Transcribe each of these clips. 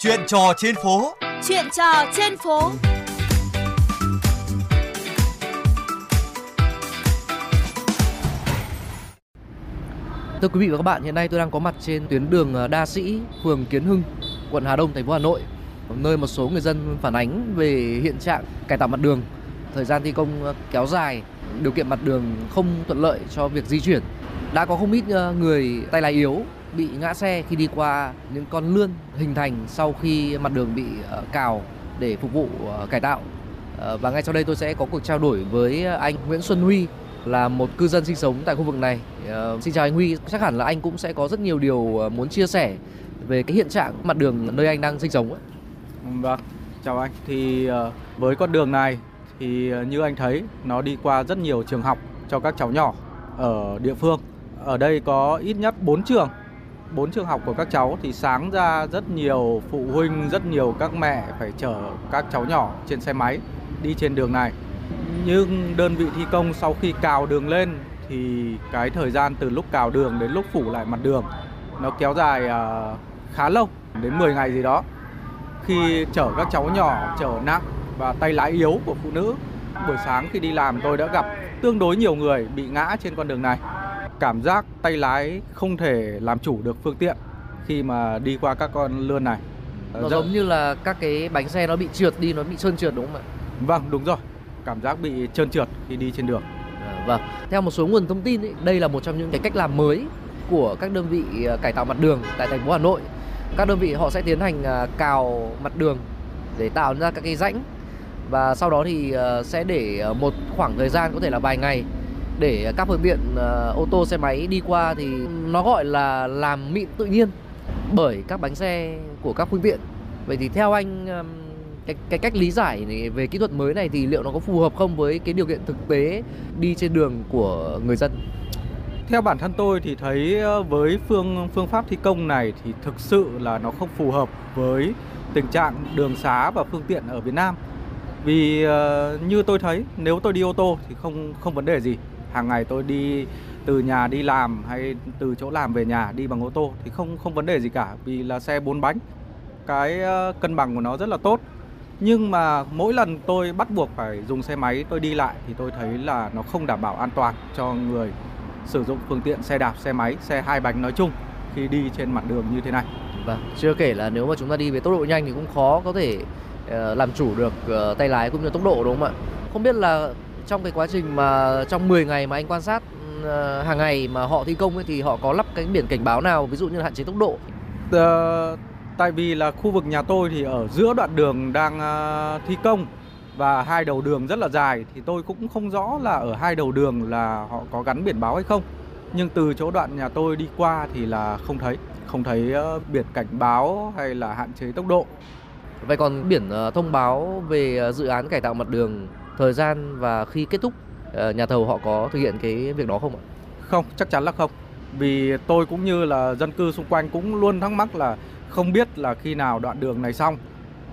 Chuyện trò trên phố. Chuyện trò trên phố. Thưa quý vị và các bạn, hiện nay tôi đang có mặt trên tuyến đường ờ, Đa Sĩ, phường Kiến Hưng, quận Hà Đông, thành phố Hà Nội, nơi một số người dân phản ánh về hiện trạng cải tạo mặt đường, thời gian thi công ờ, kéo dài, điều kiện mặt đường không thuận lợi cho việc di chuyển. Đã có không ít ờ, người tay lái yếu bị ngã xe khi đi qua những con lươn hình thành sau khi mặt đường bị ờ, cào để phục vụ ờ, cải tạo. Ờ, và ngay sau đây tôi sẽ có cuộc trao đổi với anh Nguyễn Xuân Huy, là một cư dân sinh sống tại khu vực này. Xin chào anh Huy, chắc hẳn là anh cũng sẽ có rất nhiều điều muốn chia sẻ về cái hiện trạng mặt đường nơi anh đang sinh sống ấy. Vâng, chào anh. Thì với con đường này thì như anh thấy nó đi qua rất nhiều trường học cho các cháu nhỏ ở địa phương. Ở đây có ít nhất 4 trường bốn trường học của các cháu thì sáng ra rất nhiều phụ huynh, rất nhiều các mẹ phải chở các cháu nhỏ trên xe máy đi trên đường này. Nhưng đơn vị thi công sau khi cào đường lên thì cái thời gian từ lúc cào đường đến lúc phủ lại mặt đường nó kéo dài uh, khá lâu đến 10 ngày gì đó. Khi chở các cháu nhỏ chở nặng và tay lái yếu của phụ nữ buổi sáng khi đi làm tôi đã gặp tương đối nhiều người bị ngã trên con đường này cảm giác tay lái không thể làm chủ được phương tiện khi mà đi qua các con lươn này. Nó Rất... giống như là các cái bánh xe nó bị trượt đi nó bị trơn trượt đúng không ạ? Vâng đúng rồi. Cảm giác bị trơn trượt khi đi trên đường. À, vâng, theo một số nguồn thông tin ấy, đây là một trong những cái cách làm mới của các đơn vị à, cải tạo mặt đường tại thành phố Hà Nội. Các đơn vị họ sẽ tiến hành à, cào mặt đường để tạo ra các cái rãnh và sau đó thì à, sẽ để một khoảng thời gian có thể là vài ngày để các phương tiện ờ, ô tô xe máy đi qua thì nó gọi là làm mịn tự nhiên bởi các bánh xe của các phương tiện. Vậy thì theo anh cái cái cách lý giải này về kỹ thuật mới này thì liệu nó có phù hợp không với cái điều kiện thực tế đi trên đường của người dân? Theo bản thân tôi thì thấy ờ, với phương phương pháp thi công này thì thực sự là nó không phù hợp với tình trạng đường xá và phương tiện ở Việt Nam. Vì uh, như tôi thấy nếu tôi đi ô tô thì không không vấn đề gì. Hàng ngày tôi đi từ nhà đi làm hay từ chỗ làm về nhà đi bằng ô tô thì không không vấn đề gì cả vì là xe bốn bánh. Cái ờ, cân bằng của nó rất là tốt nhưng mà mỗi lần tôi bắt buộc phải dùng xe máy tôi đi lại thì tôi thấy là nó không đảm bảo an toàn cho người sử dụng phương tiện xe đạp, xe máy, xe hai bánh nói chung khi đi trên mặt đường như thế này. Vâng, chưa kể là nếu mà chúng ta đi với tốc độ nhanh thì cũng khó có thể ờ, làm chủ được ờ, tay lái cũng như tốc độ đúng không ạ? Không biết là trong cái quá trình mà trong 10 ngày mà anh quan sát uh, hàng ngày mà họ thi công ấy thì họ có lắp cái biển cảnh báo nào ví dụ như hạn chế tốc độ? Uh, Tại vì là khu vực nhà tôi thì ở giữa đoạn đường đang à, thi công và hai đầu đường rất là dài thì tôi cũng không rõ là ở hai đầu đường là họ có gắn biển báo hay không. Nhưng từ chỗ đoạn nhà tôi đi qua thì là không thấy, không thấy ờ, biển cảnh báo hay là hạn chế tốc độ. Vậy còn biển ờ, thông báo về ờ, dự án cải tạo mặt đường, thời gian và khi kết thúc nhà thầu họ có thực hiện cái việc đó không ạ? Không, chắc chắn là không. Vì tôi cũng như là dân cư xung quanh cũng luôn thắc mắc là không biết là khi nào đoạn đường này xong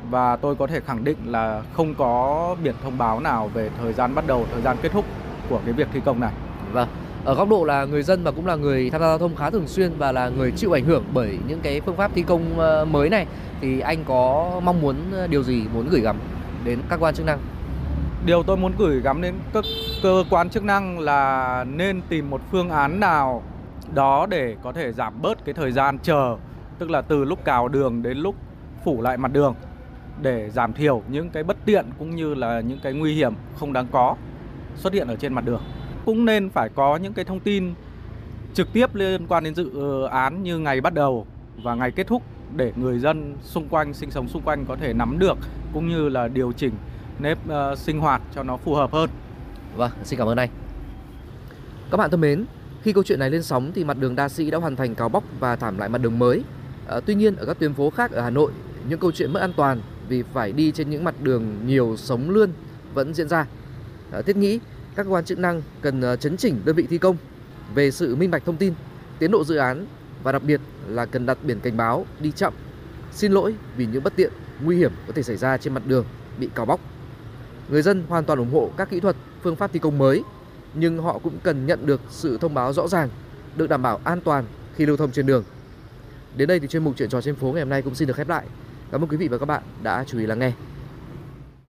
và tôi có thể khẳng định là không có biển thông báo nào về thời gian bắt đầu, thời gian kết thúc của cái việc thi công này. Vâng. Ở góc độ là người dân và cũng là người tham gia giao thông khá thường xuyên và là người chịu ảnh hưởng bởi những cái phương pháp thi công ờ, mới này thì anh có mong muốn ờ, điều gì muốn gửi gắm đến các quan chức năng? Điều tôi muốn gửi gắm đến các cơ quan chức năng là nên tìm một phương án nào đó để có thể giảm bớt cái thời gian chờ, tức là từ lúc cào đường đến lúc phủ lại mặt đường, để giảm thiểu những cái bất tiện cũng như là những cái nguy hiểm không đáng có xuất hiện ở trên mặt đường. Cũng nên phải có những cái thông tin trực tiếp liên quan đến dự ờ, án như ngày bắt đầu và ngày kết thúc để người dân xung quanh, sinh sống xung quanh có thể nắm được, cũng như là điều chỉnh nếp uh, sinh hoạt cho nó phù hợp hơn. Vâng, xin cảm ơn anh. Các bạn thân mến, khi câu chuyện này lên sóng thì mặt đường Đa Sĩ đã hoàn thành cào bóc và thảm lại mặt đường mới À, tuy nhiên ở các tuyến phố khác ở Hà Nội, những câu chuyện mất an toàn vì phải đi trên những mặt đường nhiều sống lươn vẫn diễn ra. À, thiết nghĩ các cơ quan chức năng cần chấn chỉnh đơn vị thi công về sự minh bạch thông tin, tiến độ dự án và đặc biệt là cần đặt biển cảnh báo đi chậm. Xin lỗi vì những bất tiện, nguy hiểm có thể xảy ra trên mặt đường bị cào bóc. Người dân hoàn toàn ủng hộ các kỹ thuật, phương pháp thi công mới, nhưng họ cũng cần nhận được sự thông báo rõ ràng, được đảm bảo an toàn khi lưu thông trên đường. Đến đây thì chuyên mục chuyện trò trên phố ngày hôm nay cũng xin được khép lại. Cảm ơn quý vị và các bạn đã chú ý lắng nghe.